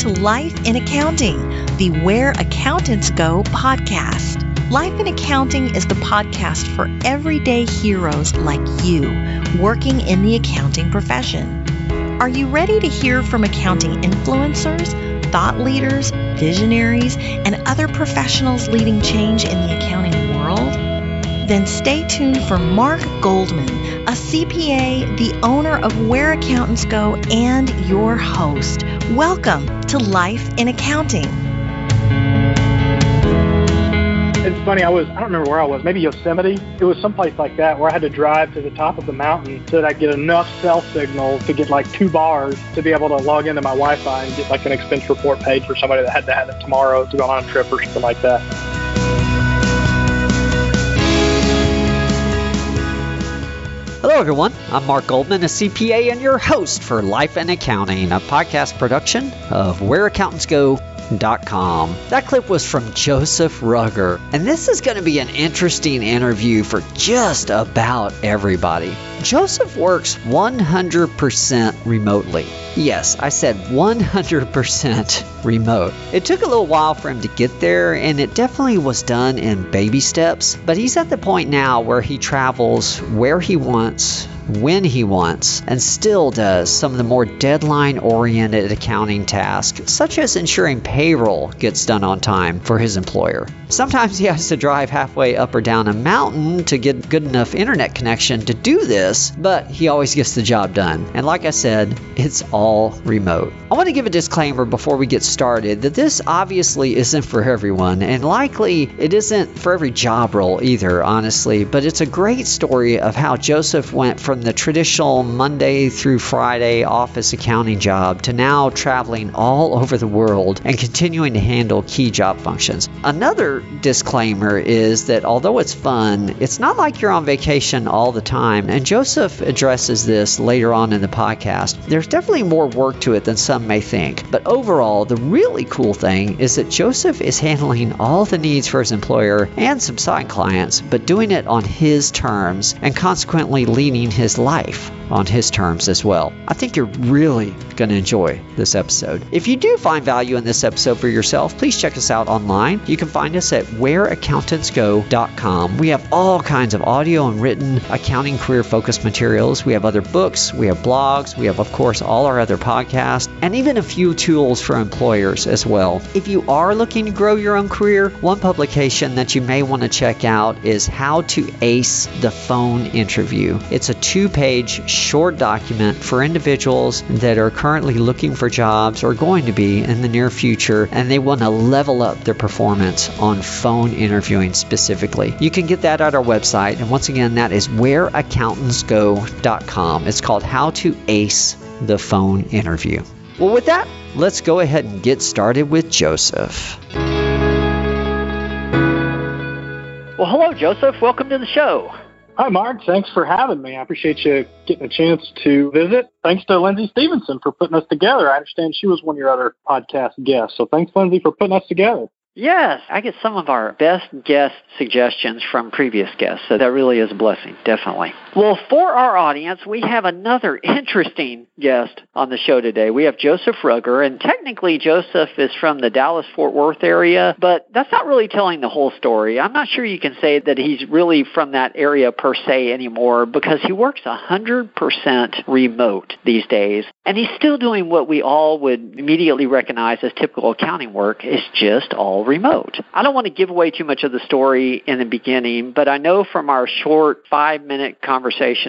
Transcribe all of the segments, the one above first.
to Life in Accounting, the Where Accountants Go podcast. Life in Accounting is the podcast for everyday heroes like you working in the accounting profession. Are you ready to hear from accounting influencers, thought leaders, visionaries, and other professionals leading change in the accounting world? Then stay tuned for Mark Goldman, a CPA, the owner of Where Accountants Go, and your host. Welcome to Life in Accounting. It's funny, I was, I don't remember where I was, maybe Yosemite. It was someplace like that where I had to drive to the top of the mountain so that I get enough cell signal to get like two bars to be able to log into my Wi Fi and get like an expense report page for somebody that had to have it tomorrow to go on a trip or something like that. Hello, everyone. I'm Mark Goldman, a CPA and your host for Life in Accounting, a podcast production of whereaccountantsgo.com. That clip was from Joseph Rugger, and this is going to be an interesting interview for just about everybody. Joseph works 100% remotely. Yes, I said 100% remote. It took a little while for him to get there, and it definitely was done in baby steps, but he's at the point now where he travels where he wants when he wants, and still does some of the more deadline oriented accounting tasks, such as ensuring payroll gets done on time for his employer. Sometimes he has to drive halfway up or down a mountain to get good enough internet connection to do this, but he always gets the job done. And like I said, it's all remote. I want to give a disclaimer before we get started that this obviously isn't for everyone, and likely it isn't for every job role either, honestly, but it's a great story of how Joseph went from the traditional Monday through Friday office accounting job to now traveling all over the world and continuing to handle key job functions. Another disclaimer is that although it's fun, it's not like you're on vacation all the time, and Joseph addresses this later on in the podcast. There's definitely more work to it than some may think, but overall, the really cool thing is that Joseph is handling all the needs for his employer and some side clients, but doing it on his terms and consequently leading his life on his terms as well. I think you're really going to enjoy this episode. If you do find value in this episode for yourself, please check us out online. You can find us at whereaccountantsgo.com. We have all kinds of audio and written accounting career focused materials. We have other books, we have blogs, we have, of course, all our other podcasts, and even a few tools for employers as well. If you are looking to grow your own career, one publication that you may want to check out is How to Ace the Phone Interview. It's a two page short document for individuals that are currently looking for jobs or going to be in the near future and they want to level up their performance on phone interviewing specifically. You can get that at our website, and once again, that is whereaccountantsgo.com. It's called How to Ace the Phone Interview. Well, with that, let's go ahead and get started with Joseph. Well, hello, Joseph. Welcome to the show. Hi, Mark. Thanks for having me. I appreciate you getting a chance to visit. Thanks to Lindsay Stevenson for putting us together. I understand she was one of your other podcast guests. So thanks, Lindsay, for putting us together. Yes, I get some of our best guest suggestions from previous guests, so that really is a blessing, definitely. Well, for our audience, we have another interesting guest on the show today. We have Joseph Rugger, and technically Joseph is from the Dallas Fort Worth area, but that's not really telling the whole story. I'm not sure you can say that he's really from that area per se anymore because he works 100% remote these days, and he's still doing what we all would immediately recognize as typical accounting work. It's just all remote. I don't want to give away too much of the story in the beginning, but I know from our short five minute conversation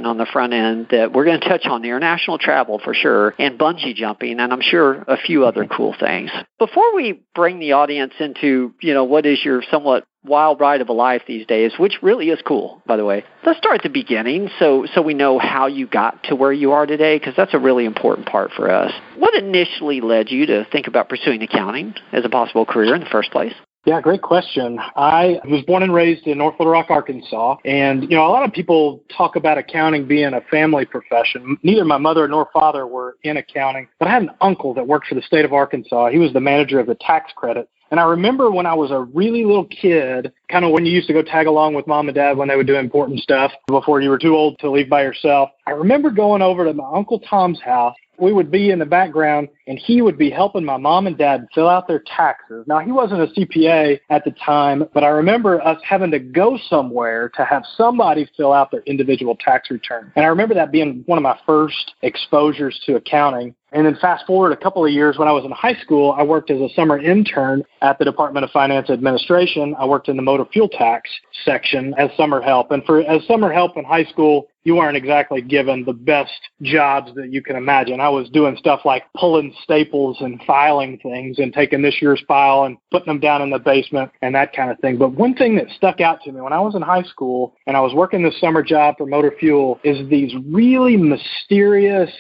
on the front end that we're going to touch on international travel for sure and bungee jumping and I'm sure a few other mm-hmm. cool things. Before we bring the audience into, you know, what is your somewhat wild ride of a life these days, which really is cool, by the way. Let's start at the beginning so so we know how you got to where you are today because that's a really important part for us. What initially led you to think about pursuing accounting as a possible career in the first place? Yeah, great question. I was born and raised in North Little Rock, Arkansas. And, you know, a lot of people talk about accounting being a family profession. Neither my mother nor father were in accounting, but I had an uncle that worked for the state of Arkansas. He was the manager of the tax credit. And I remember when I was a really little kid, kind of when you used to go tag along with mom and dad when they would do important stuff before you were too old to leave by yourself. I remember going over to my Uncle Tom's house we would be in the background and he would be helping my mom and dad fill out their taxes. Now, he wasn't a CPA at the time, but I remember us having to go somewhere to have somebody fill out their individual tax return. And I remember that being one of my first exposures to accounting. And then fast forward a couple of years when I was in high school, I worked as a summer intern at the Department of Finance Administration. I worked in the motor fuel tax section as summer help. And for as summer help in high school, you weren't exactly given the best jobs that you can imagine. I was doing stuff like pulling staples and filing things and taking this year's file and putting them down in the basement and that kind of thing. But one thing that stuck out to me when I was in high school and I was working this summer job for motor fuel is these really mysterious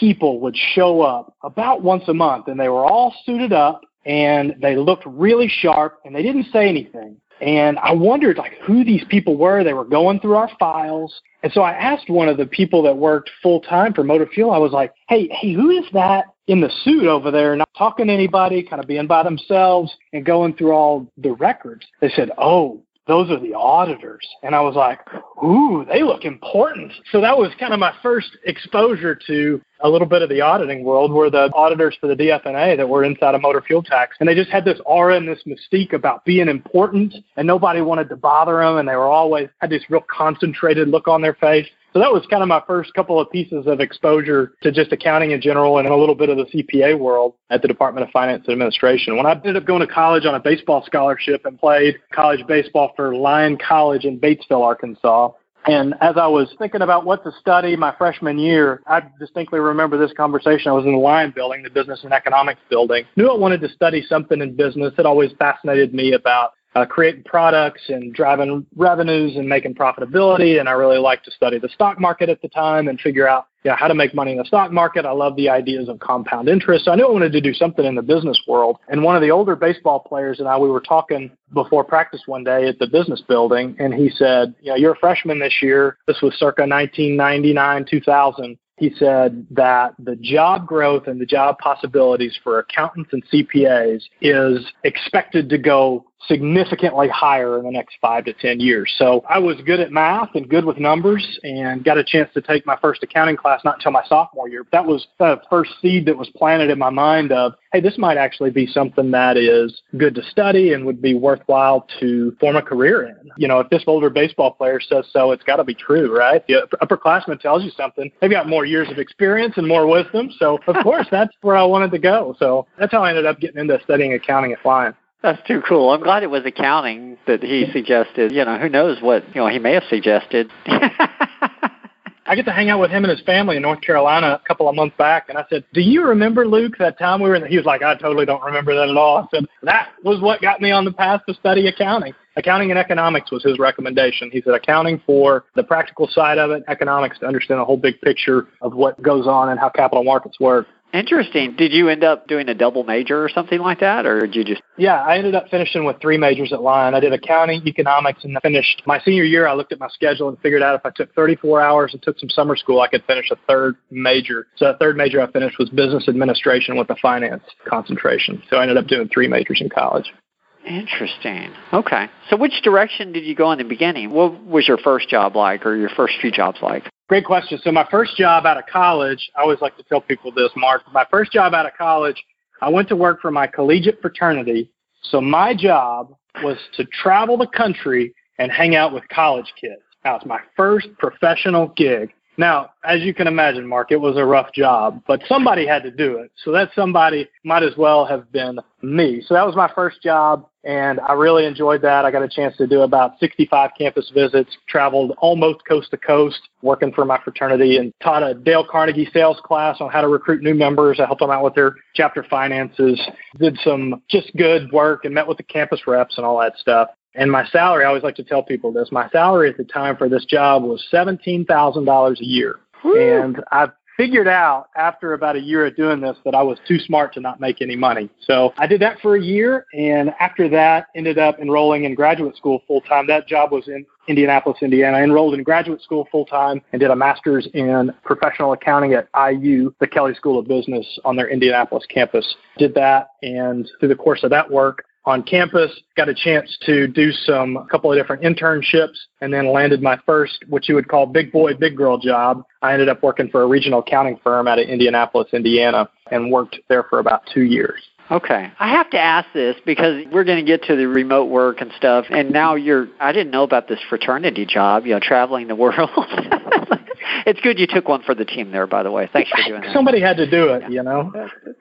people would show up about once a month and they were all suited up and they looked really sharp and they didn't say anything. And I wondered like who these people were. They were going through our files. And so I asked one of the people that worked full time for Motor Fuel, I was like, Hey, hey, who is that in the suit over there, not talking to anybody, kind of being by themselves and going through all the records? They said, Oh, those are the auditors. And I was like, ooh, they look important. So that was kind of my first exposure to a little bit of the auditing world were the auditors for the DF&A that were inside of motor fuel tax. And they just had this aura and this mystique about being important and nobody wanted to bother them. And they were always had this real concentrated look on their face. So that was kind of my first couple of pieces of exposure to just accounting in general and a little bit of the CPA world at the Department of Finance and Administration. When I ended up going to college on a baseball scholarship and played college baseball for Lyon College in Batesville, Arkansas, and as I was thinking about what to study my freshman year, I distinctly remember this conversation. I was in the Lyon building, the business and economics building. Knew I wanted to study something in business. It always fascinated me about uh, creating products and driving revenues and making profitability. And I really liked to study the stock market at the time and figure out you know, how to make money in the stock market. I love the ideas of compound interest. So I knew I wanted to do something in the business world. And one of the older baseball players and I, we were talking before practice one day at the business building, and he said, you know, you're a freshman this year. This was circa 1999, 2000 he said that the job growth and the job possibilities for accountants and CPAs is expected to go significantly higher in the next five to 10 years. So I was good at math and good with numbers and got a chance to take my first accounting class not until my sophomore year. But That was the first seed that was planted in my mind of, hey, this might actually be something that is good to study and would be worthwhile to form a career in. You know, if this older baseball player says so, it's got to be true, right? The upperclassman tells you something. They've got more years of experience and more wisdom. So, of course, that's where I wanted to go. So that's how I ended up getting into studying accounting at Lyon. That's too cool. I'm glad it was accounting that he suggested. You know, who knows what you know he may have suggested. I get to hang out with him and his family in North Carolina a couple of months back, and I said, "Do you remember Luke that time we were?" in the, He was like, "I totally don't remember that at all." I said, "That was what got me on the path to study accounting. Accounting and economics was his recommendation. He said accounting for the practical side of it, economics to understand the whole big picture of what goes on and how capital markets work." Interesting. Did you end up doing a double major or something like that, or did you just? Yeah, I ended up finishing with three majors at Lyon. I did accounting, economics, and finished my senior year. I looked at my schedule and figured out if I took 34 hours and took some summer school, I could finish a third major. So the third major I finished was business administration with a finance concentration. So I ended up doing three majors in college. Interesting. Okay. So which direction did you go in the beginning? What was your first job like, or your first few jobs like? Great question. So my first job out of college, I always like to tell people this, Mark. My first job out of college, I went to work for my collegiate fraternity. So my job was to travel the country and hang out with college kids. That was my first professional gig. Now, as you can imagine, Mark, it was a rough job, but somebody had to do it. So that somebody might as well have been me. So that was my first job, and I really enjoyed that. I got a chance to do about 65 campus visits, traveled almost coast to coast, working for my fraternity, and taught a Dale Carnegie sales class on how to recruit new members. I helped them out with their chapter finances, did some just good work, and met with the campus reps and all that stuff. And my salary, I always like to tell people this, my salary at the time for this job was $17,000 a year. Woo. And I figured out after about a year of doing this that I was too smart to not make any money. So I did that for a year. And after that, ended up enrolling in graduate school full time. That job was in Indianapolis, Indiana. I enrolled in graduate school full time and did a master's in professional accounting at IU, the Kelley School of Business on their Indianapolis campus. Did that. And through the course of that work, on campus, got a chance to do some a couple of different internships, and then landed my first, what you would call big boy, big girl job. I ended up working for a regional accounting firm out of Indianapolis, Indiana, and worked there for about two years. Okay. I have to ask this because we're going to get to the remote work and stuff. And now you're, I didn't know about this fraternity job, you know, traveling the world. it's good you took one for the team there, by the way. Thanks for doing that. Somebody had to do it, you know.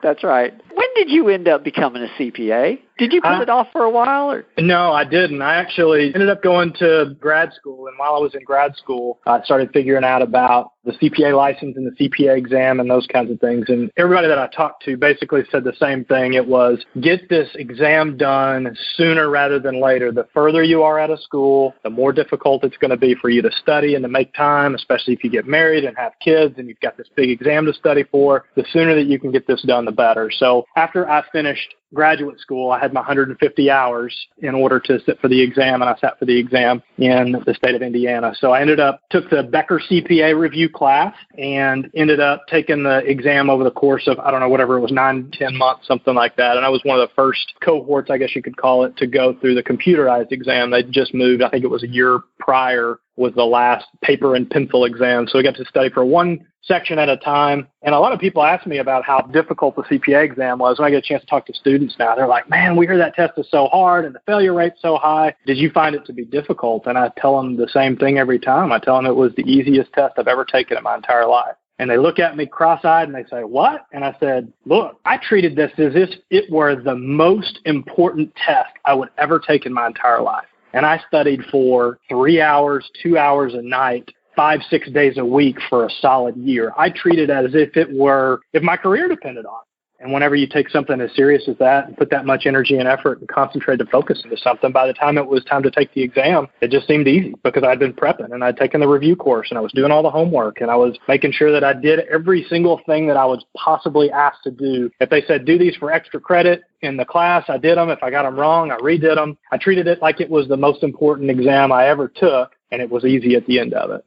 That's right. When did you end up becoming a CPA? Did you put it off for a while? Or? No, I didn't. I actually ended up going to grad school, and while I was in grad school, I started figuring out about the CPA license and the CPA exam and those kinds of things. And everybody that I talked to basically said the same thing. It was get this exam done sooner rather than later. The further you are out of school, the more difficult it's going to be for you to study and to make time, especially if you get married and have kids and you've got this big exam to study for. The sooner that you can get this done, the better. So after I finished graduate school, I had my 150 hours in order to sit for the exam, and I sat for the exam in the state of Indiana. So I ended up took the Becker CPA review class and ended up taking the exam over the course of I don't know whatever it was nine ten months something like that. And I was one of the first cohorts, I guess you could call it, to go through the computerized exam. They just moved. I think it was a year prior was the last paper and pencil exam. So we got to study for one section at a time. And a lot of people ask me about how difficult the CPA exam was. When I get a chance to talk to students now, they're like, man, we hear that test is so hard and the failure rate's so high. Did you find it to be difficult? And I tell them the same thing every time. I tell them it was the easiest test I've ever taken in my entire life. And they look at me cross eyed and they say, What? And I said, Look, I treated this as if it were the most important test I would ever take in my entire life. And I studied for three hours, two hours a night five, six days a week for a solid year. I treat it as if it were, if my career depended on it. And whenever you take something as serious as that and put that much energy and effort and concentrate and focus into something, by the time it was time to take the exam, it just seemed easy because I'd been prepping and I'd taken the review course and I was doing all the homework and I was making sure that I did every single thing that I was possibly asked to do. If they said do these for extra credit in the class, I did them. If I got them wrong, I redid them. I treated it like it was the most important exam I ever took and it was easy at the end of it.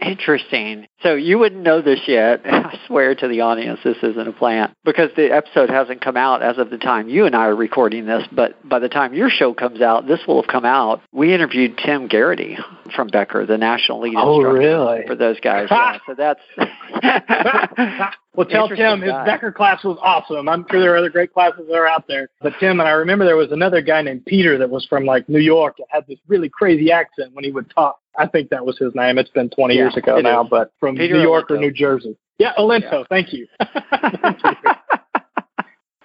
Interesting. So you wouldn't know this yet. I swear to the audience this isn't a plant because the episode hasn't come out as of the time you and I are recording this, but by the time your show comes out, this will have come out. We interviewed Tim Garrity from Becker, the national lead oh, really? for those guys. yeah, so that's Well, tell Tim his Becker class was awesome. I'm sure there are other great classes that are out there. But Tim and I remember there was another guy named Peter that was from like New York that had this really crazy accent when he would talk. I think that was his name. It's been 20 yeah, years ago now, is. but from Peter New York Olinto. or New Jersey. Yeah, Olinto. Yeah. Thank you.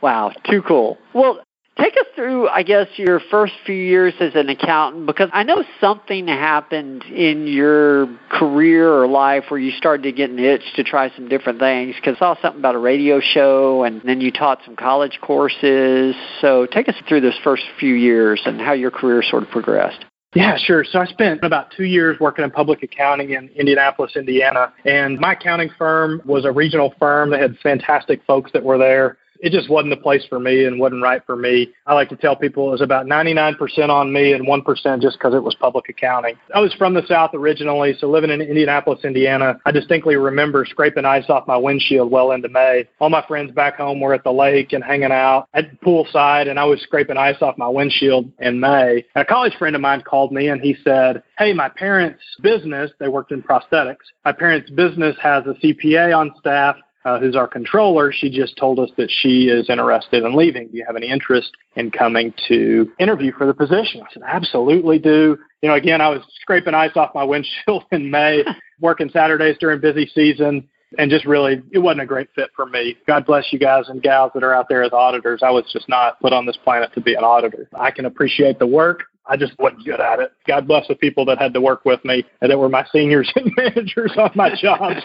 wow, too cool. Well, take us through, I guess, your first few years as an accountant because I know something happened in your career or life where you started to get an itch to try some different things because I saw something about a radio show and then you taught some college courses. So take us through those first few years and how your career sort of progressed. Yeah, sure. So I spent about two years working in public accounting in Indianapolis, Indiana. And my accounting firm was a regional firm. They had fantastic folks that were there it just wasn't the place for me and wasn't right for me. I like to tell people it was about 99% on me and 1% just because it was public accounting. I was from the South originally, so living in Indianapolis, Indiana, I distinctly remember scraping ice off my windshield well into May. All my friends back home were at the lake and hanging out at poolside, and I was scraping ice off my windshield in May. A college friend of mine called me and he said, Hey, my parents' business, they worked in prosthetics, my parents' business has a CPA on staff uh, who's our controller, she just told us that she is interested in leaving. Do you have any interest in coming to interview for the position? I said, absolutely do. You know, again, I was scraping ice off my windshield in May, working Saturdays during busy season, and just really, it wasn't a great fit for me. God bless you guys and gals that are out there as auditors. I was just not put on this planet to be an auditor. I can appreciate the work. I just wasn't good at it. God bless the people that had to work with me and that were my seniors and managers on my jobs.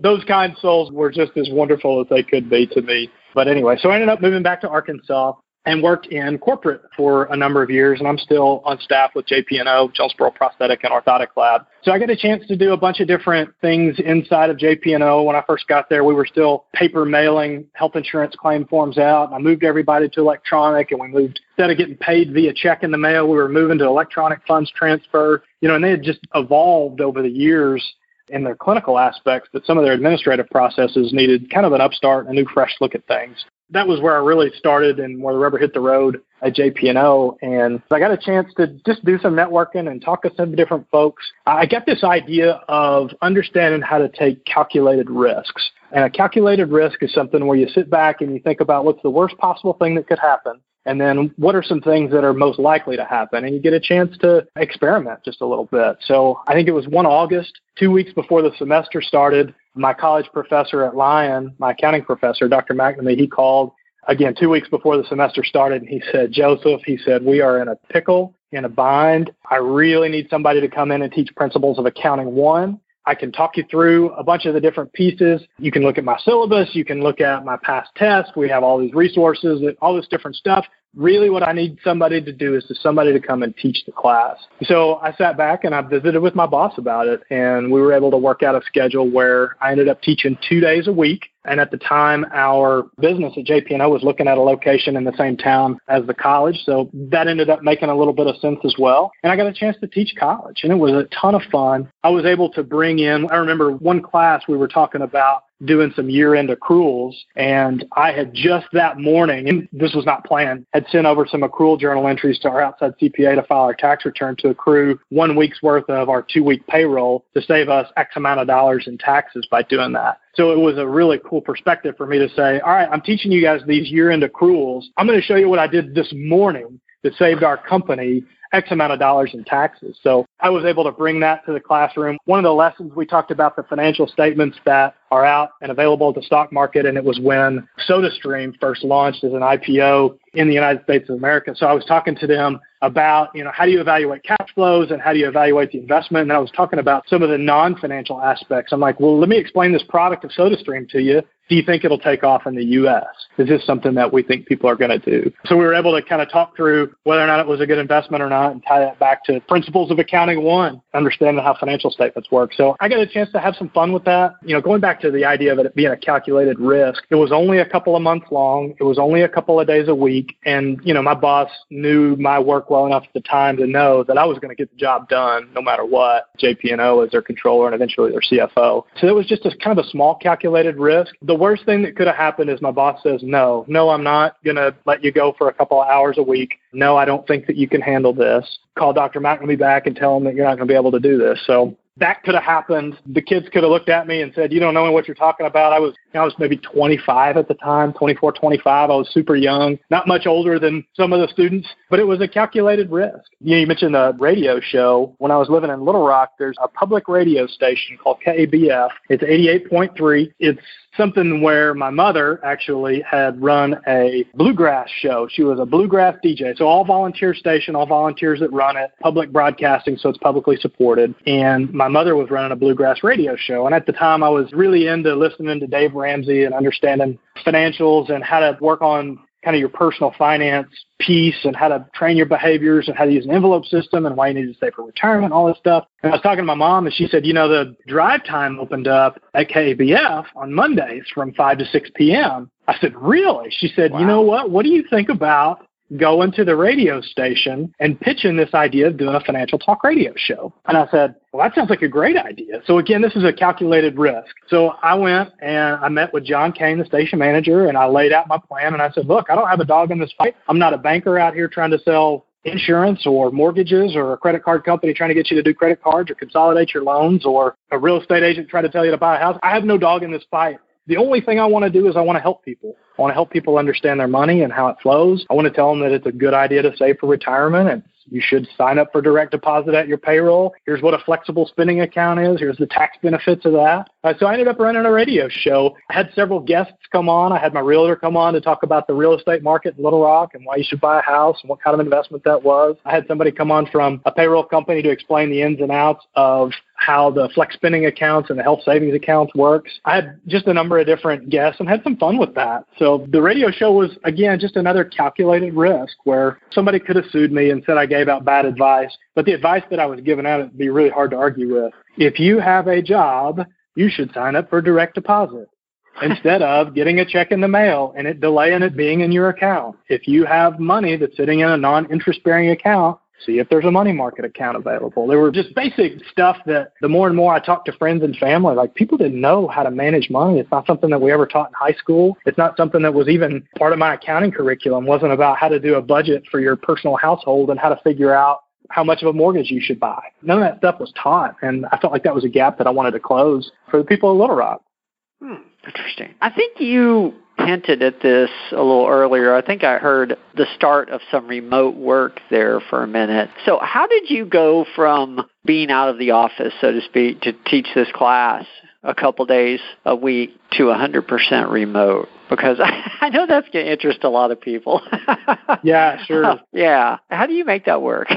Those kind souls were just as wonderful as they could be to me. But anyway, so I ended up moving back to Arkansas and worked in corporate for a number of years, and I'm still on staff with JP&O, Jonesboro Prosthetic and Orthotic Lab. So I got a chance to do a bunch of different things inside of JP&O. When I first got there, we were still paper mailing health insurance claim forms out. And I moved everybody to electronic, and we moved instead of getting paid via check in the mail, we were moving to electronic funds transfer. You know, and they had just evolved over the years in their clinical aspects that some of their administrative processes needed kind of an upstart, a new fresh look at things that was where I really started and where the rubber hit the road at JP&O. And I got a chance to just do some networking and talk to some different folks. I got this idea of understanding how to take calculated risks. And a calculated risk is something where you sit back and you think about what's the worst possible thing that could happen. And then what are some things that are most likely to happen? And you get a chance to experiment just a little bit. So I think it was 1 August, two weeks before the semester started, my college professor at Lyon, my accounting professor, Dr. McNamee, he called again two weeks before the semester started and he said, Joseph, he said, we are in a pickle, in a bind. I really need somebody to come in and teach principles of accounting one. I can talk you through a bunch of the different pieces. You can look at my syllabus. You can look at my past tests. We have all these resources, all this different stuff. Really, what I need somebody to do is to somebody to come and teach the class. So I sat back and I visited with my boss about it, and we were able to work out a schedule where I ended up teaching two days a week. And at the time, our business at JP&O was looking at a location in the same town as the college. So that ended up making a little bit of sense as well. And I got a chance to teach college and it was a ton of fun. I was able to bring in, I remember one class we were talking about doing some year end accruals. And I had just that morning, and this was not planned, had sent over some accrual journal entries to our outside CPA to file our tax return to accrue one week's worth of our two week payroll to save us X amount of dollars in taxes by doing that. So it was a really cool perspective for me to say, all right, I'm teaching you guys these year end accruals. I'm going to show you what I did this morning that saved our company X amount of dollars in taxes. So I was able to bring that to the classroom. One of the lessons we talked about the financial statements that are out and available at the stock market, and it was when SodaStream first launched as an IPO in the United States of America. So I was talking to them about, you know, how do you evaluate cash flows and how do you evaluate the investment? And I was talking about some of the non-financial aspects. I'm like, well, let me explain this product of SodaStream to you do you think it'll take off in the U.S.? Is this something that we think people are going to do? So we were able to kind of talk through whether or not it was a good investment or not and tie that back to principles of accounting one, understanding how financial statements work. So I got a chance to have some fun with that. You know, going back to the idea of it being a calculated risk, it was only a couple of months long. It was only a couple of days a week. And, you know, my boss knew my work well enough at the time to know that I was going to get the job done no matter what. JP&O as their controller and eventually their CFO. So it was just a kind of a small calculated risk. The worst thing that could have happened is my boss says, no, no, I'm not going to let you go for a couple of hours a week. No, I don't think that you can handle this. Call Dr. McNamee back and tell him that you're not going to be able to do this. So that could have happened. The kids could have looked at me and said, "You don't know what you're talking about." I was, I was maybe 25 at the time, 24, 25. I was super young, not much older than some of the students, but it was a calculated risk. You, know, you mentioned the radio show. When I was living in Little Rock, there's a public radio station called KABF. It's 88.3. It's something where my mother actually had run a bluegrass show. She was a bluegrass DJ. So all volunteer station, all volunteers that run it, public broadcasting, so it's publicly supported. And my mother was running a bluegrass radio show. And at the time I was really into listening to Dave Ramsey and understanding financials and how to work on kind of your personal finance piece and how to train your behaviors and how to use an envelope system and why you need to save for retirement, all this stuff. And I was talking to my mom and she said, you know, the drive time opened up at KABF on Mondays from 5 to 6 p.m. I said, really? She said, wow. you know what? What do you think about going to the radio station and pitching this idea of doing a financial talk radio show. And I said, well, that sounds like a great idea. So again, this is a calculated risk. So I went and I met with John Kane, the station manager, and I laid out my plan. And I said, look, I don't have a dog in this fight. I'm not a banker out here trying to sell insurance or mortgages or a credit card company trying to get you to do credit cards or consolidate your loans or a real estate agent trying to tell you to buy a house. I have no dog in this fight. The only thing I want to do is I want to help people. I want to help people understand their money and how it flows. I want to tell them that it's a good idea to save for retirement and you should sign up for direct deposit at your payroll. Here's what a flexible spending account is. Here's the tax benefits of that. Uh, so I ended up running a radio show. I had several guests come on. I had my realtor come on to talk about the real estate market in Little Rock and why you should buy a house and what kind of investment that was. I had somebody come on from a payroll company to explain the ins and outs of how the flex spending accounts and the health savings accounts works. I had just a number of different guests and had some fun with that. So the radio show was again just another calculated risk where somebody could have sued me and said I gave out bad advice, but the advice that I was giving out would be really hard to argue with. If you have a job you should sign up for direct deposit instead of getting a check in the mail and it delaying it being in your account. If you have money that's sitting in a non-interest bearing account, see if there's a money market account available. There were just basic stuff that the more and more I talked to friends and family, like people didn't know how to manage money. It's not something that we ever taught in high school. It's not something that was even part of my accounting curriculum. It wasn't about how to do a budget for your personal household and how to figure out how much of a mortgage you should buy. None of that stuff was taught, and I felt like that was a gap that I wanted to close for the people of Little Rock. Hmm, interesting. I think you hinted at this a little earlier. I think I heard the start of some remote work there for a minute. So, how did you go from being out of the office, so to speak, to teach this class a couple days a week to 100% remote? Because I know that's going to interest a lot of people. yeah, sure. yeah. How do you make that work?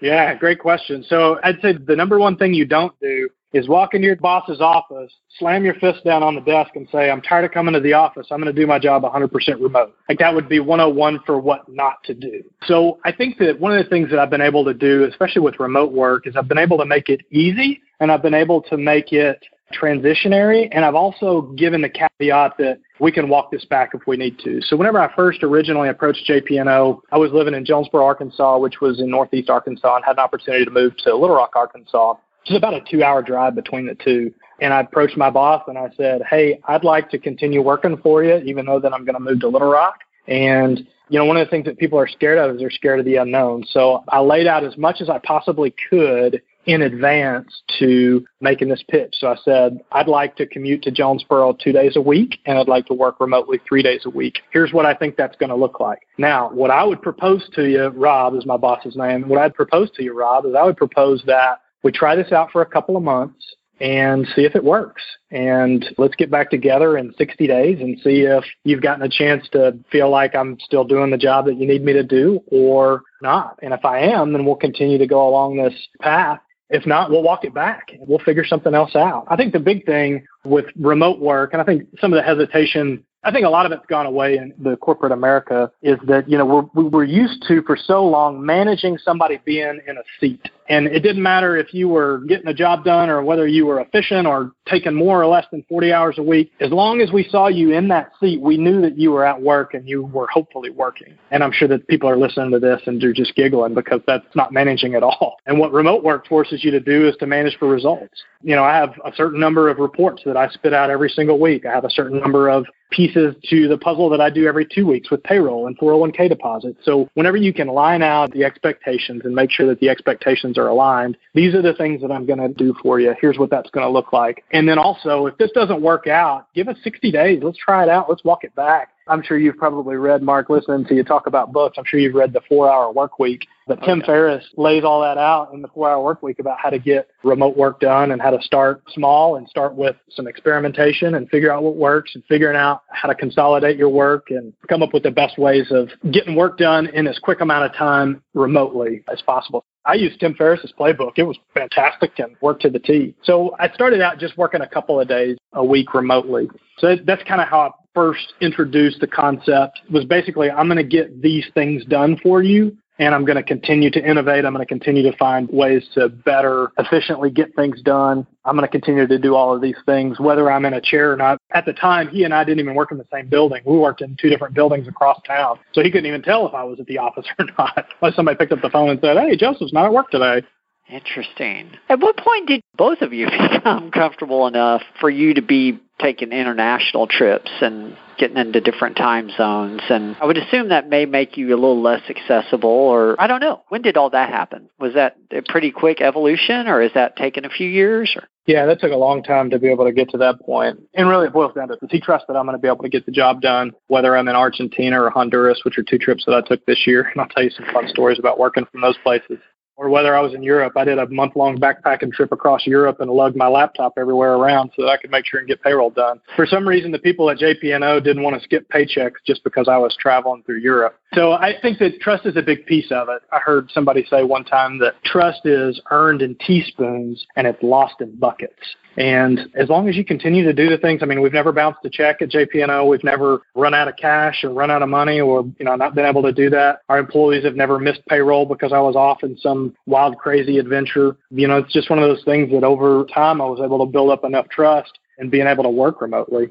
yeah, great question. So, I'd say the number one thing you don't do is walk into your boss's office, slam your fist down on the desk, and say, I'm tired of coming to the office. I'm going to do my job 100% remote. Like that would be 101 for what not to do. So I think that one of the things that I've been able to do, especially with remote work, is I've been able to make it easy and I've been able to make it transitionary. And I've also given the caveat that we can walk this back if we need to. So whenever I first originally approached JP&O, I was living in Jonesboro, Arkansas, which was in northeast Arkansas, and had an opportunity to move to Little Rock, Arkansas which is about a two hour drive between the two. And I approached my boss and I said, Hey, I'd like to continue working for you, even though that I'm going to move to Little Rock. And, you know, one of the things that people are scared of is they're scared of the unknown. So I laid out as much as I possibly could in advance to making this pitch. So I said, I'd like to commute to Jonesboro two days a week and I'd like to work remotely three days a week. Here's what I think that's going to look like. Now, what I would propose to you, Rob is my boss's name. What I'd propose to you, Rob, is I would propose that we try this out for a couple of months and see if it works. And let's get back together in 60 days and see if you've gotten a chance to feel like I'm still doing the job that you need me to do or not. And if I am, then we'll continue to go along this path. If not, we'll walk it back we'll figure something else out. I think the big thing with remote work, and I think some of the hesitation I think a lot of it's gone away in the corporate America is that, you know, we're, we were used to for so long managing somebody being in a seat. And it didn't matter if you were getting a job done or whether you were efficient or taking more or less than 40 hours a week. As long as we saw you in that seat, we knew that you were at work and you were hopefully working. And I'm sure that people are listening to this and they're just giggling because that's not managing at all. And what remote work forces you to do is to manage for results. You know, I have a certain number of reports that I spit out every single week. I have a certain number of pieces to the puzzle that I do every two weeks with payroll and 401k deposits. So whenever you can line out the expectations and make sure that the expectations are aligned, these are the things that I'm going to do for you. Here's what that's going to look like. And then also, if this doesn't work out, give us 60 days. Let's try it out. Let's walk it back. I'm sure you've probably read, Mark, listening to you talk about books. I'm sure you've read the four hour work week. But Tim okay. Ferriss lays all that out in the four hour work week about how to get remote work done and how to start small and start with some experimentation and figure out what works and figuring out how to consolidate your work and come up with the best ways of getting work done in as quick amount of time remotely as possible. I used Tim Ferriss's playbook. It was fantastic and worked to the T. So I started out just working a couple of days a week remotely. So that's kind of how I first introduced the concept was basically I'm going to get these things done for you and I'm going to continue to innovate. I'm going to continue to find ways to better efficiently get things done. I'm going to continue to do all of these things, whether I'm in a chair or not. At the time, he and I didn't even work in the same building. We worked in two different buildings across town. So he couldn't even tell if I was at the office or not. Unless somebody picked up the phone and said, Hey, Joseph's not at work today. Interesting. At what point did both of you become comfortable enough for you to be taking international trips and getting into different time zones. And I would assume that may make you a little less accessible, or I don't know. When did all that happen? Was that a pretty quick evolution, or is that taken a few years? Or? Yeah, that took a long time to be able to get to that point. And really, it boils down to does he trust that I'm going to be able to get the job done, whether I'm in Argentina or Honduras, which are two trips that I took this year. And I'll tell you some fun stories about working from those places or whether I was in Europe. I did a month long backpacking trip across Europe and lugged my laptop everywhere around so that I could make sure and get payroll done. For some reason, the people at JP&O didn't want to skip paychecks just because I was traveling through Europe. So I think that trust is a big piece of it. I heard somebody say one time that trust is earned in teaspoons and it's lost in buckets. And as long as you continue to do the things, I mean, we've never bounced a check at JP&O. We've never run out of cash or run out of money or, you know, not been able to do that. Our employees have never missed payroll because I was off in some wild, crazy adventure. You know, it's just one of those things that over time I was able to build up enough trust and being able to work remotely.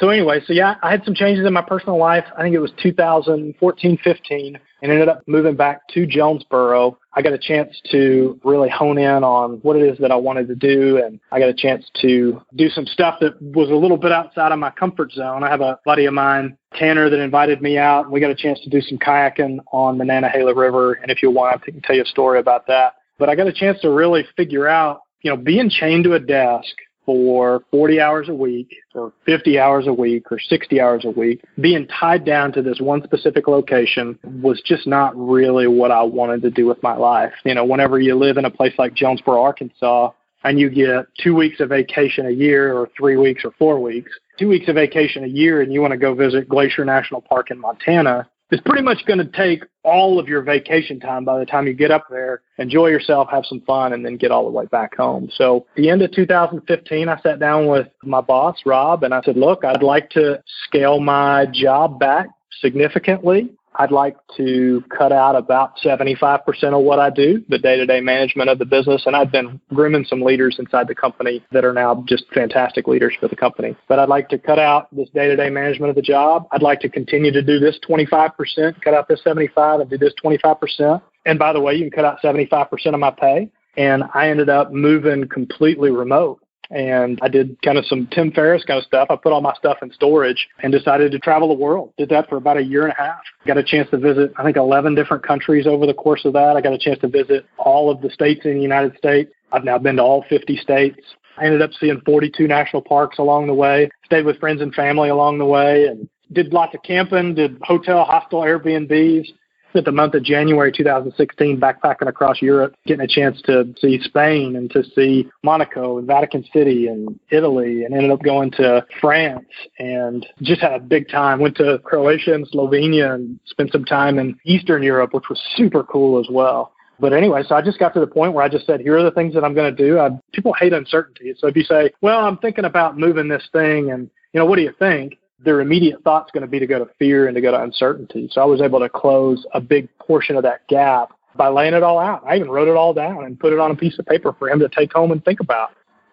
So anyway, so yeah, I had some changes in my personal life. I think it was 2014, 15, and ended up moving back to Jonesboro. I got a chance to really hone in on what it is that I wanted to do, and I got a chance to do some stuff that was a little bit outside of my comfort zone. I have a buddy of mine, Tanner, that invited me out. We got a chance to do some kayaking on the Nantahala River, and if you want, I can tell you a story about that. But I got a chance to really figure out, you know, being chained to a desk for 40 hours a week or 50 hours a week or 60 hours a week, being tied down to this one specific location was just not really what I wanted to do with my life. You know, whenever you live in a place like Jonesboro, Arkansas, and you get two weeks of vacation a year or three weeks or four weeks, two weeks of vacation a year and you want to go visit Glacier National Park in Montana, it's pretty much going to take all of your vacation time by the time you get up there, enjoy yourself, have some fun, and then get all the way back home. So, the end of 2015, I sat down with my boss, Rob, and I said, Look, I'd like to scale my job back significantly. I'd like to cut out about 75% of what I do, the day to day management of the business. And I've been grooming some leaders inside the company that are now just fantastic leaders for the company. But I'd like to cut out this day to day management of the job. I'd like to continue to do this 25%, cut out this 75 and do this 25%. And by the way, you can cut out 75% of my pay. And I ended up moving completely remote and I did kind of some Tim Ferriss kind of stuff. I put all my stuff in storage and decided to travel the world. Did that for about a year and a half. Got a chance to visit, I think, 11 different countries over the course of that. I got a chance to visit all of the states in the United States. I've now been to all 50 states. I ended up seeing 42 national parks along the way, stayed with friends and family along the way, and did lots of camping, did hotel, hostel, Airbnbs spent the month of January 2016 backpacking across Europe, getting a chance to see Spain and to see Monaco and Vatican City and Italy, and ended up going to France and just had a big time. Went to Croatia and Slovenia and spent some time in Eastern Europe, which was super cool as well. But anyway, so I just got to the point where I just said, here are the things that I'm going to do. I, people hate uncertainty. So if you say, well, I'm thinking about moving this thing and, you know, what do you think? Their immediate thought's going to be to go to fear and to go to uncertainty. So I was able to close a big portion of that gap by laying it all out. I even wrote it all down and put it on a piece of paper for him to take home and think about.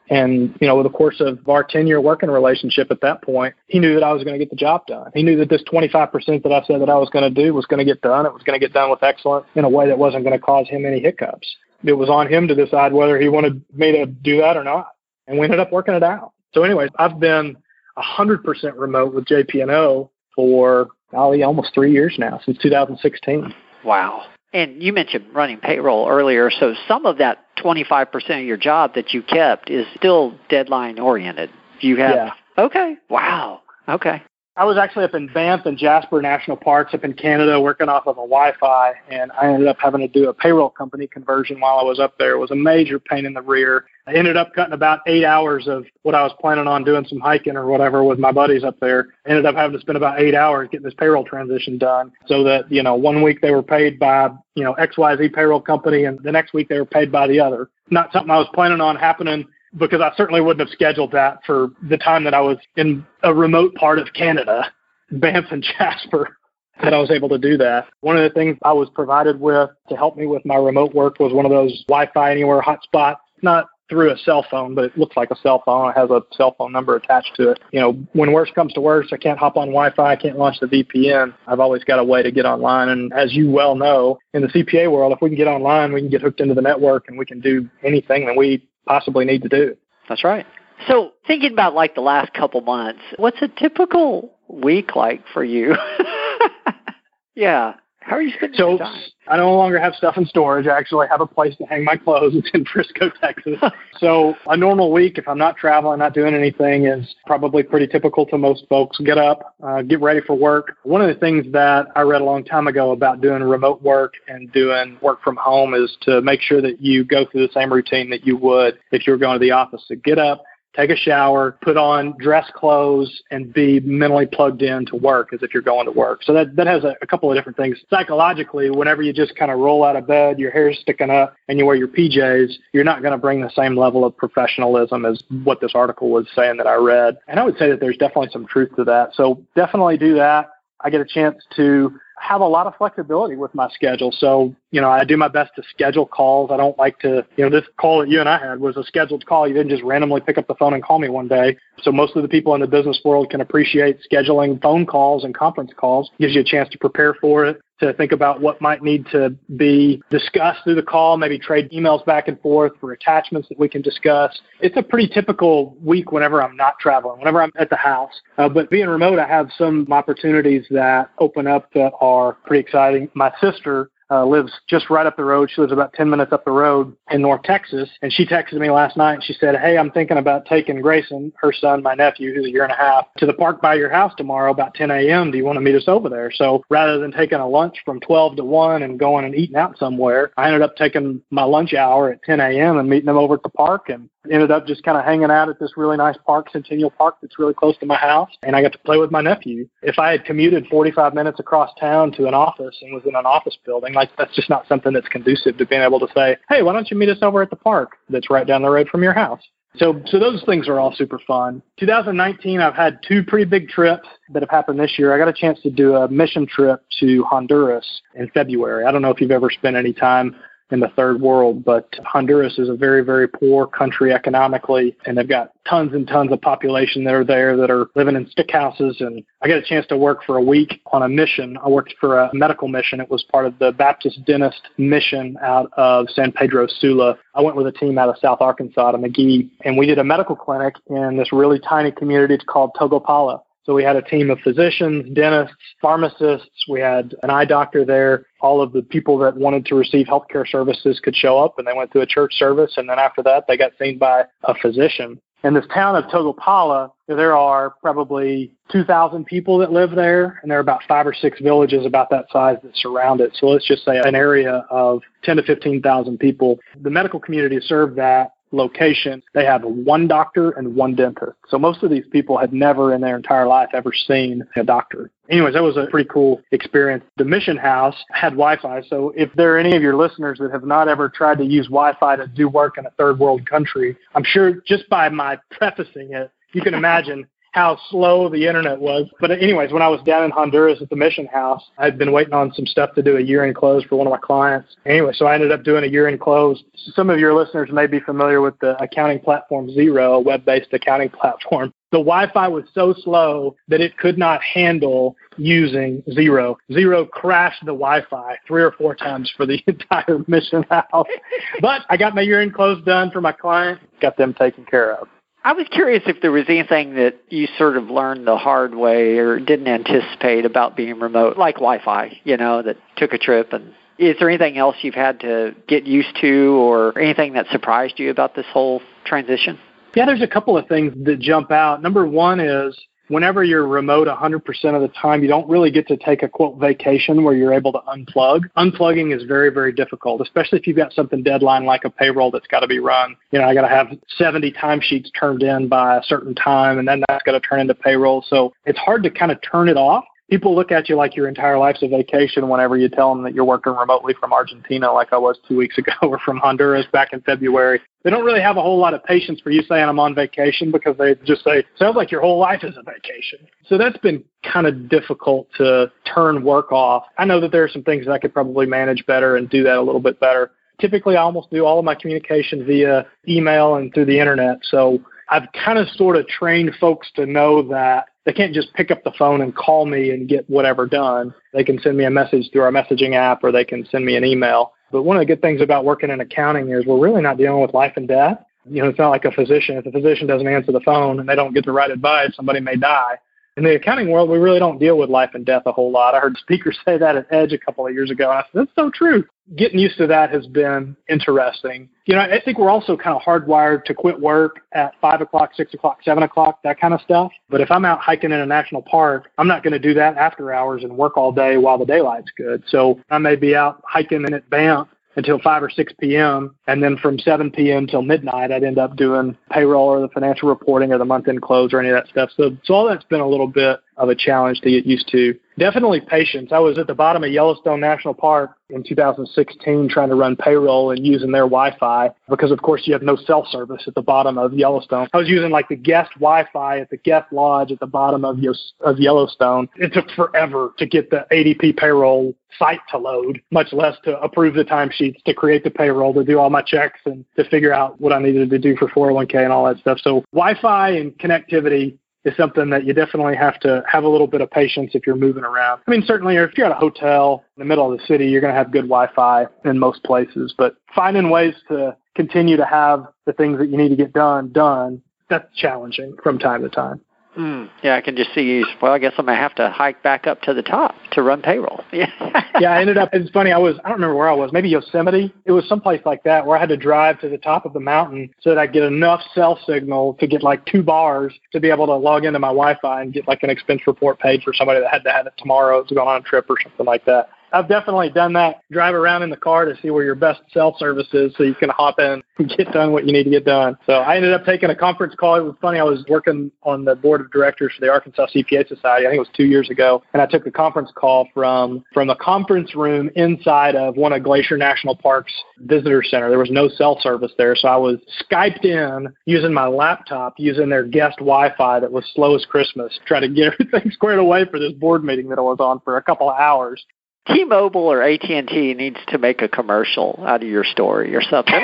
And, you know, with the course of our 10 year working relationship at that point, he knew that I was going to get the job done. He knew that this 25% that I said that I was going to do was going to get done. It was going to get done with excellence in a way that wasn't going to cause him any hiccups. It was on him to decide whether he wanted me to do that or not. And we ended up working it out. So, anyways, I've been 100% remote with JP&O for probably almost three years now, since 2016. Wow. And you mentioned running payroll earlier, so some of that 25% of your job that you kept is still deadline oriented. You have yeah. Okay. Wow. Okay. I was actually up in Banff and Jasper National Parks up in Canada working off of a Wi-Fi, and I ended up having to do a payroll company conversion while I was up there. It was a major pain in the rear. I ended up cutting about eight hours of what I was planning on doing some hiking or whatever with my buddies up there. Ended up having to spend about eight hours getting this payroll transition done so that, you know, one week they were paid by, you know, XYZ payroll company and the next week they were paid by the other. Not something I was planning on happening because I certainly wouldn't have scheduled that for the time that I was in a remote part of Canada, Banff and Jasper, that I was able to do that. One of the things I was provided with to help me with my remote work was one of those Wi-Fi anywhere hotspots. Not through a cell phone, but it looks like a cell phone. It has a cell phone number attached to it. You know, when worse comes to worse, I can't hop on Wi-Fi, I can't launch the VPN. I've always got a way to get online. And as you well know, in the CPA world, if we can get online, we can get hooked into the network and we can do anything that we possibly need to do. That's right. So thinking about like the last couple months, what's a typical week like for you? yeah. How are you spending so, time? I no longer have stuff in storage. I actually have a place to hang my clothes. It's in Frisco, Texas. so a normal week, if I'm not traveling, not doing anything, is probably pretty typical to most folks. Get up, uh, get ready for work. One of the things that I read a long time ago about doing remote work and doing work from home is to make sure that you go through the same routine that you would if you were going to the office. So get up, take a shower, put on dress clothes, and be mentally plugged in to work as if you're going to work. So that, that has a, a couple of different things. Psychologically, whenever you just kind of roll out of bed, your hair's sticking up, and you wear your PJs, you're not going to bring the same level of professionalism as what this article was saying that I read. And I would say that there's definitely some truth to that. So definitely do that. I get a chance to have a lot of flexibility with my schedule. So You know, I do my best to schedule calls. I don't like to, you know, this call that you and I had was a scheduled call. You didn't just randomly pick up the phone and call me one day. So most of the people in the business world can appreciate scheduling phone calls and conference calls. Gives you a chance to prepare for it to think about what might need to be discussed through the call, maybe trade emails back and forth for attachments that we can discuss. It's a pretty typical week whenever I'm not traveling, whenever I'm at the house. Uh, but being remote, I have some opportunities that open up that are pretty exciting. My sister uh, lives just right up the road. She lives about 10 minutes up the road in North Texas. And she texted me last night and she said, Hey, I'm thinking about taking Grayson, her son, my nephew, who's a year and a half, to the park by your house tomorrow about 10 a.m. Do you want to meet us over there? So rather than taking a lunch from 12 to 1 and going and eating out somewhere, I ended up taking my lunch hour at 10 a.m. and meeting them over at the park and ended up just kind of hanging out at this really nice park, Centennial Park, that's really close to my house. And I got to play with my nephew. If I had commuted 45 minutes across town to an office and was in an office building, like that's just not something that's conducive to being able to say, hey, why don't you meet us over at the park that's right down the road from your house? So, so those things are all super fun. 2019, I've had two pretty big trips that have happened this year. I got a chance to do a mission trip to Honduras in February. I don't know if you've ever spent any time in the third world. But Honduras is a very, very poor country economically, and they've got tons and tons of population that are there that are living in stick houses. And I got a chance to work for a week on a mission. I worked for a medical mission. It was part of the Baptist Dentist mission out of San Pedro Sula. I went with a team out of South Arkansas to McGehee, and we did a medical clinic in this really tiny community. It's called Togopala. So we had a team of physicians, dentists, pharmacists. We had an eye doctor there. All of the people that wanted to receive healthcare services could show up and they went to a church service. And then after that, they got seen by a physician. In this town of Togopala, there are probably 2,000 people that live there, and there are about five or six villages about that size that surround it. So let's just say an area of 10 to 15,000 people. The medical community served that location, they have one doctor and one dentist. So most of these people had never in their entire life ever seen a doctor. Anyways, that was a pretty cool experience. The mission house had Wi-Fi. So if there are any of your listeners that have not ever tried to use Wi-Fi to do work in a third world country, I'm sure just by my prefacing it, you can imagine how slow the internet was. But anyways, when I was down in Honduras at the mission house, I'd been waiting on some stuff to do a year-end close for one of my clients. Anyway, so I ended up doing a year-end close. Some of your listeners may be familiar with the accounting platform Xero, a web-based accounting platform. The Wi-Fi was so slow that it could not handle using Xero. Xero crashed the Wi-Fi three or four times for the entire mission house. But I got my year-end close done for my client, got them taken care of. I was curious if there was anything that you sort of learned the hard way or didn't anticipate about being remote, like Wi-Fi, you know, that took a trip. And is there anything else you've had to get used to, or anything that surprised you about this whole transition? Yeah, there's a couple of things that jump out. Number one is whenever you're remote 100% of the time, you don't really get to take a quote vacation where you're able to unplug. Unplugging is very, very difficult, especially if you've got something deadline like a payroll that's got to be run. You know, I got to have 70 timesheets turned in by a certain time, and then that's got to turn into payroll. So it's hard to kind of turn it off people look at you like your entire life's a vacation whenever you tell them that you're working remotely from Argentina, like I was two weeks ago, or from Honduras back in February. They don't really have a whole lot of patience for you saying I'm on vacation because they just say, sounds like your whole life is a vacation. So that's been kind of difficult to turn work off. I know that there are some things that I could probably manage better and do that a little bit better. Typically, I almost do all of my communication via email and through the internet. So I've kind of sort of trained folks to know that they can't just pick up the phone and call me and get whatever done. They can send me a message through our messaging app or they can send me an email. But one of the good things about working in accounting is we're really not dealing with life and death. You know, it's not like a physician. If a physician doesn't answer the phone and they don't get the right advice, somebody may die in the accounting world, we really don't deal with life and death a whole lot. I heard speakers say that at Edge a couple of years ago, and I said, that's so true. Getting used to that has been interesting. You know, I think we're also kind of hardwired to quit work at 5 o'clock, 6 o'clock, 7 o'clock, that kind of stuff. But if I'm out hiking in a national park, I'm not going to do that after hours and work all day while the daylight's good. So I may be out hiking in Banff until 5 or 6 p.m. And then from 7 p.m. till midnight, I'd end up doing payroll or the financial reporting or the month end close or any of that stuff. So, so all that's been a little bit of a challenge to get used to. Definitely patience. I was at the bottom of Yellowstone National Park in 2016 trying to run payroll and using their Wi-Fi because, of course, you have no cell service at the bottom of Yellowstone. I was using like the guest Wi-Fi at the guest lodge at the bottom of, of Yellowstone. It took forever to get the ADP payroll site to load, much less to approve the timesheets, to create the payroll, to do all my checks, and to figure out what I needed to do for 401k and all that stuff. So Wi-Fi and connectivity is something that you definitely have to have a little bit of patience if you're moving around. I mean, certainly if you're at a hotel in the middle of the city, you're going to have good Wi-Fi in most places, but finding ways to continue to have the things that you need to get done done, that's challenging from time to time. Mm, yeah, I can just see you. Well, I guess I'm gonna have to hike back up to the top to run payroll. Yeah. yeah, I ended up. It's funny. I was. I don't remember where I was. Maybe Yosemite. It was someplace like that where I had to drive to the top of the mountain so that I get enough cell signal to get like two bars to be able to log into my Wi-Fi and get like an expense report paid for somebody that had to have it tomorrow to go on a trip or something like that. I've definitely done that. Drive around in the car to see where your best cell service is so you can hop in and get done what you need to get done. So I ended up taking a conference call. It was funny. I was working on the board of directors for the Arkansas CPA Society. I think it was two years ago. And I took a conference call from, from a conference room inside of one of Glacier National Park's visitor center. There was no cell service there. So I was Skyped in using my laptop, using their guest Wi-Fi that was slow as Christmas, trying to get everything squared away for this board meeting that I was on for a couple of hours. T-Mobile or AT&T needs to make a commercial out of your story or something.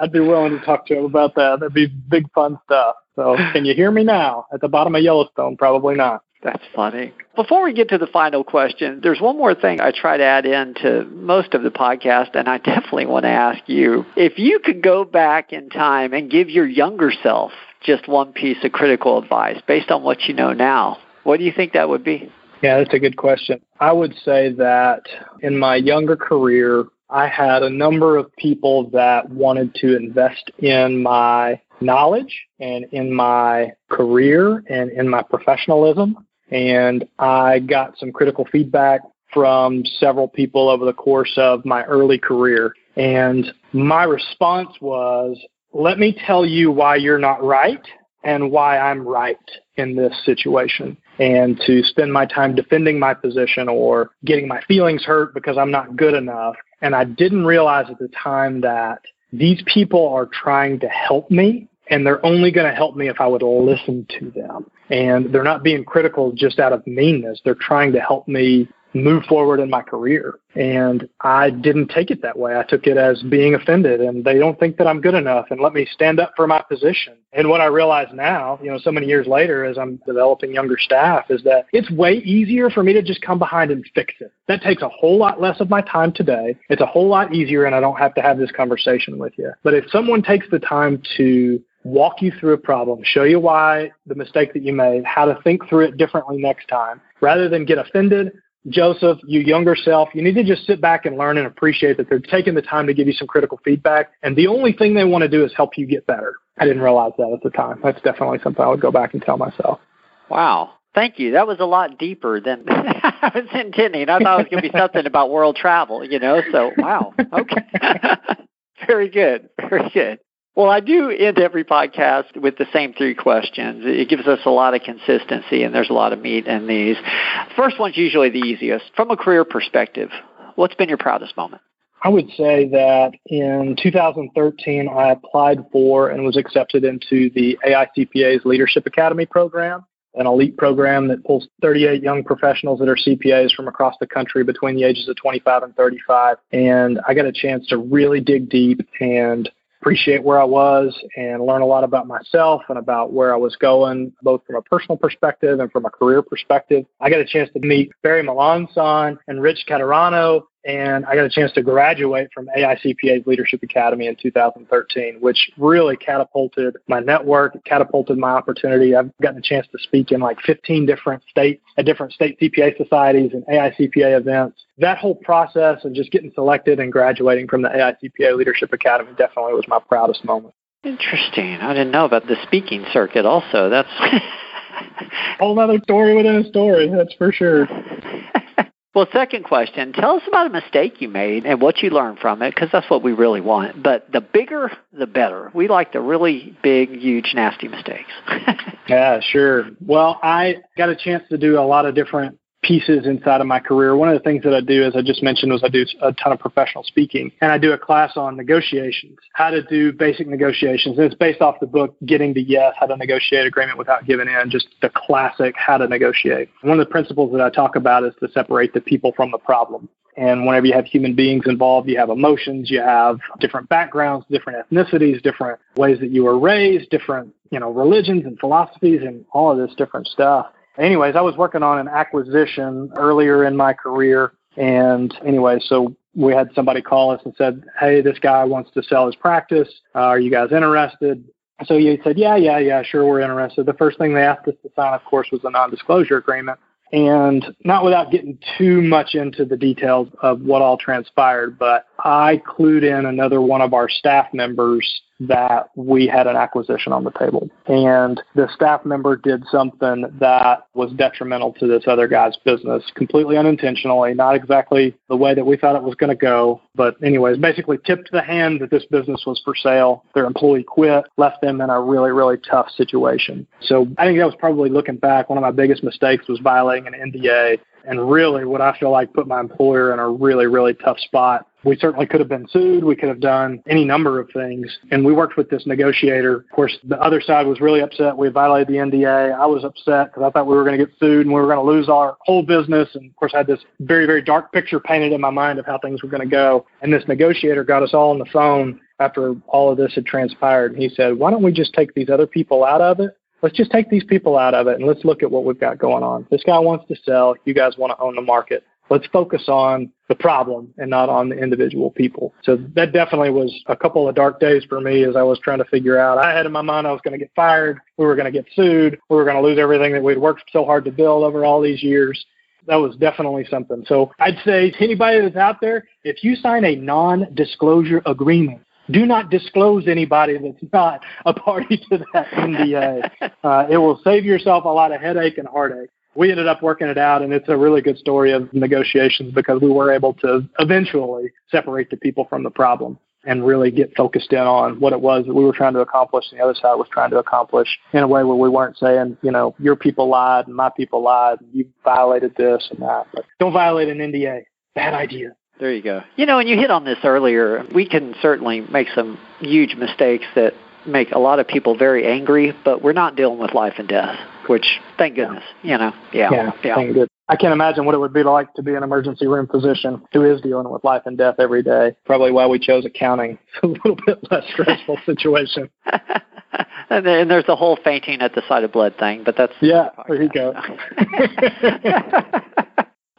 I'd be willing to talk to him about that. That'd be big fun stuff. So, can you hear me now? At the bottom of Yellowstone, probably not. That's funny. Before we get to the final question, there's one more thing I try to add into most of the podcast, and I definitely want to ask you if you could go back in time and give your younger self just one piece of critical advice based on what you know now, what do you think that would be? Yeah, that's a good question. I would say that in my younger career, I had a number of people that wanted to invest in my knowledge and in my career and in my professionalism. And I got some critical feedback from several people over the course of my early career. And my response was, let me tell you why you're not right and why I'm right in this situation and to spend my time defending my position or getting my feelings hurt because I'm not good enough. And I didn't realize at the time that these people are trying to help me and they're only going to help me if I would listen to them. And they're not being critical just out of meanness. They're trying to help me move forward in my career. And I didn't take it that way. I took it as being offended and they don't think that I'm good enough and let me stand up for my position. And what I realize now, you know, so many years later as I'm developing younger staff is that it's way easier for me to just come behind and fix it. That takes a whole lot less of my time today. It's a whole lot easier and I don't have to have this conversation with you. But if someone takes the time to walk you through a problem, show you why the mistake that you made, how to think through it differently next time, rather than get offended Joseph, you younger self, you need to just sit back and learn and appreciate that they're taking the time to give you some critical feedback. And the only thing they want to do is help you get better. I didn't realize that at the time. That's definitely something I would go back and tell myself. Wow. Thank you. That was a lot deeper than I was intending. I thought it was going to be something about world travel, you know? So, wow. Okay. Very good. Very good. Well, I do end every podcast with the same three questions. It gives us a lot of consistency, and there's a lot of meat in these. First one's usually the easiest. From a career perspective, what's been your proudest moment? I would say that in 2013, I applied for and was accepted into the AICPA's Leadership Academy program, an elite program that pulls 38 young professionals that are CPAs from across the country between the ages of 25 and 35. And I got a chance to really dig deep and appreciate where I was and learn a lot about myself and about where I was going, both from a personal perspective and from a career perspective. I got a chance to meet Barry Melancon and Rich Caturano and I got a chance to graduate from AICPA's Leadership Academy in 2013, which really catapulted my network, catapulted my opportunity. I've gotten a chance to speak in like 15 different states at different state CPA societies and AICPA events. That whole process of just getting selected and graduating from the AICPA Leadership Academy definitely was my proudest moment. Interesting. I didn't know about the speaking circuit also. That's whole other story within a story, that's for sure. Well, second question, tell us about a mistake you made and what you learned from it, because that's what we really want. But the bigger, the better. We like the really big, huge, nasty mistakes. yeah, sure. Well, I got a chance to do a lot of different pieces inside of my career. One of the things that I do, as I just mentioned, was I do a ton of professional speaking, and I do a class on negotiations, how to do basic negotiations. And it's based off the book Getting to Yes: How to Negotiate Agreement Without Giving In, just the classic how to negotiate. One of the principles that I talk about is to separate the people from the problem. And whenever you have human beings involved, you have emotions, you have different backgrounds, different ethnicities, different ways that you were raised, different, you know, religions and philosophies and all of this different stuff anyways, I was working on an acquisition earlier in my career. And anyway, so we had somebody call us and said, Hey, this guy wants to sell his practice. Uh, are you guys interested? So he said, Yeah, yeah, yeah, sure, we're interested. The first thing they asked us to sign, of course, was a non disclosure agreement. And not without getting too much into the details of what all transpired, but I clued in another one of our staff members that we had an acquisition on the table. And the staff member did something that was detrimental to this other guy's business, completely unintentionally, not exactly the way that we thought it was going to go. But, anyways, basically tipped the hand that this business was for sale. Their employee quit, left them in a really, really tough situation. So I think that was probably looking back, one of my biggest mistakes was violating an NDA and really what I feel like put my employer in a really, really tough spot. We certainly could have been sued. We could have done any number of things. And we worked with this negotiator. Of course, the other side was really upset. We violated the NDA. I was upset because I thought we were going to get sued and we were going to lose our whole business. And of course, I had this very, very dark picture painted in my mind of how things were going to go. And this negotiator got us all on the phone after all of this had transpired. And he said, why don't we just take these other people out of it let's just take these people out of it and let's look at what we've got going on. This guy wants to sell. You guys want to own the market. Let's focus on the problem and not on the individual people. So that definitely was a couple of dark days for me as I was trying to figure out. I had in my mind I was going to get fired. We were going to get sued. We were going to lose everything that we'd worked so hard to build over all these years. That was definitely something. So I'd say to anybody that's out there, if you sign a non-disclosure agreement, do not disclose anybody that's not a party to that NDA. Uh, it will save yourself a lot of headache and heartache. We ended up working it out, and it's a really good story of negotiations because we were able to eventually separate the people from the problem and really get focused in on what it was that we were trying to accomplish and the other side was trying to accomplish in a way where we weren't saying, you know, your people lied and my people lied and you violated this and that. But don't violate an NDA. Bad idea. There you go. You know, and you hit on this earlier. We can certainly make some huge mistakes that make a lot of people very angry, but we're not dealing with life and death, which thank goodness, you know. Yeah. Yeah. yeah. Thank goodness. I can't imagine what it would be like to be an emergency room physician who is dealing with life and death every day. Probably why we chose accounting. It's a little bit less stressful situation. and, then, and there's the whole fainting at the sight of blood thing, but that's yeah. There you go.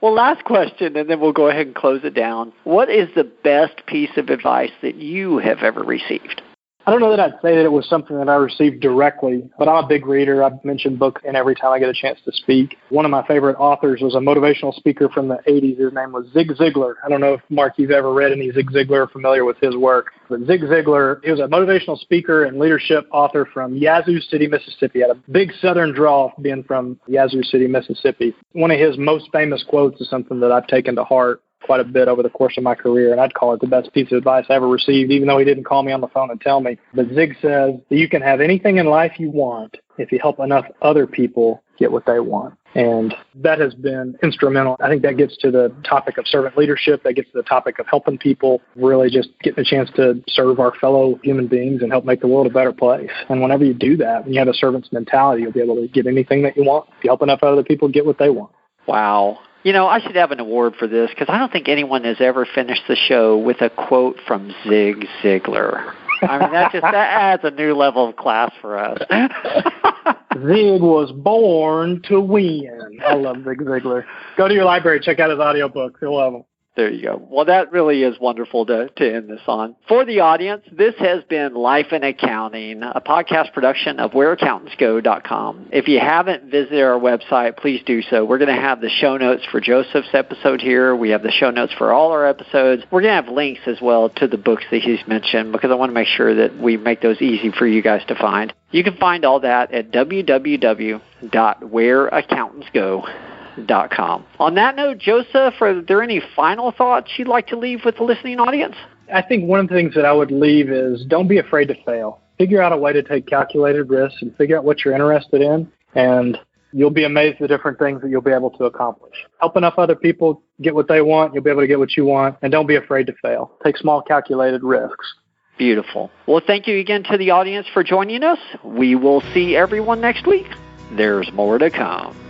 Well, last question, and then we'll go ahead and close it down. What is the best piece of advice that you have ever received? I don't know that I'd say that it was something that I received directly, but I'm a big reader. I've mentioned books and every time I get a chance to speak. One of my favorite authors was a motivational speaker from the 80s. His name was Zig Ziglar. I don't know if, Mark, you've ever read any Zig Ziglar or familiar with his work. But Zig Ziglar, he was a motivational speaker and leadership author from Yazoo City, Mississippi. He had a big southern drawl being from Yazoo City, Mississippi. One of his most famous quotes is something that I've taken to heart quite a bit over the course of my career, and I'd call it the best piece of advice I ever received, even though he didn't call me on the phone and tell me. But Zig says that you can have anything in life you want if you help enough other people get what they want. And that has been instrumental. I think that gets to the topic of servant leadership. That gets to the topic of helping people, really just getting a chance to serve our fellow human beings and help make the world a better place. And whenever you do that, when you have a servant's mentality, you'll be able to get anything that you want. If you help enough other people get what they want. Wow. You know, I should have an award for this because I don't think anyone has ever finished the show with a quote from Zig Ziglar. I mean, that just that adds a new level of class for us. Zig was born to win. I love Zig Ziglar. Go to your library, check out his audiobooks. You'll love them. There you go. Well, that really is wonderful to, to end this on. For the audience, this has been Life in Accounting, a podcast production of whereaccountantsgo.com. If you haven't visited our website, please do so. We're going to have the show notes for Joseph's episode here. We have the show notes for all our episodes. We're going to have links as well to the books that he's mentioned because I want to make sure that we make those easy for you guys to find. You can find all that at www.whereaccountantsgo.com josephrugger.com. On that note, Joseph, are there any final thoughts you'd like to leave with the listening audience? I think one of the things that I would leave is don't be afraid to fail. Figure out a way to take calculated risks and figure out what you're interested in, and you'll be amazed at the different things that you'll be able to accomplish. Help enough other people get what they want, you'll be able to get what you want, and don't be afraid to fail. Take small calculated risks. Beautiful. Well, thank you again to the audience for joining us. We will see everyone next week. There's more to come.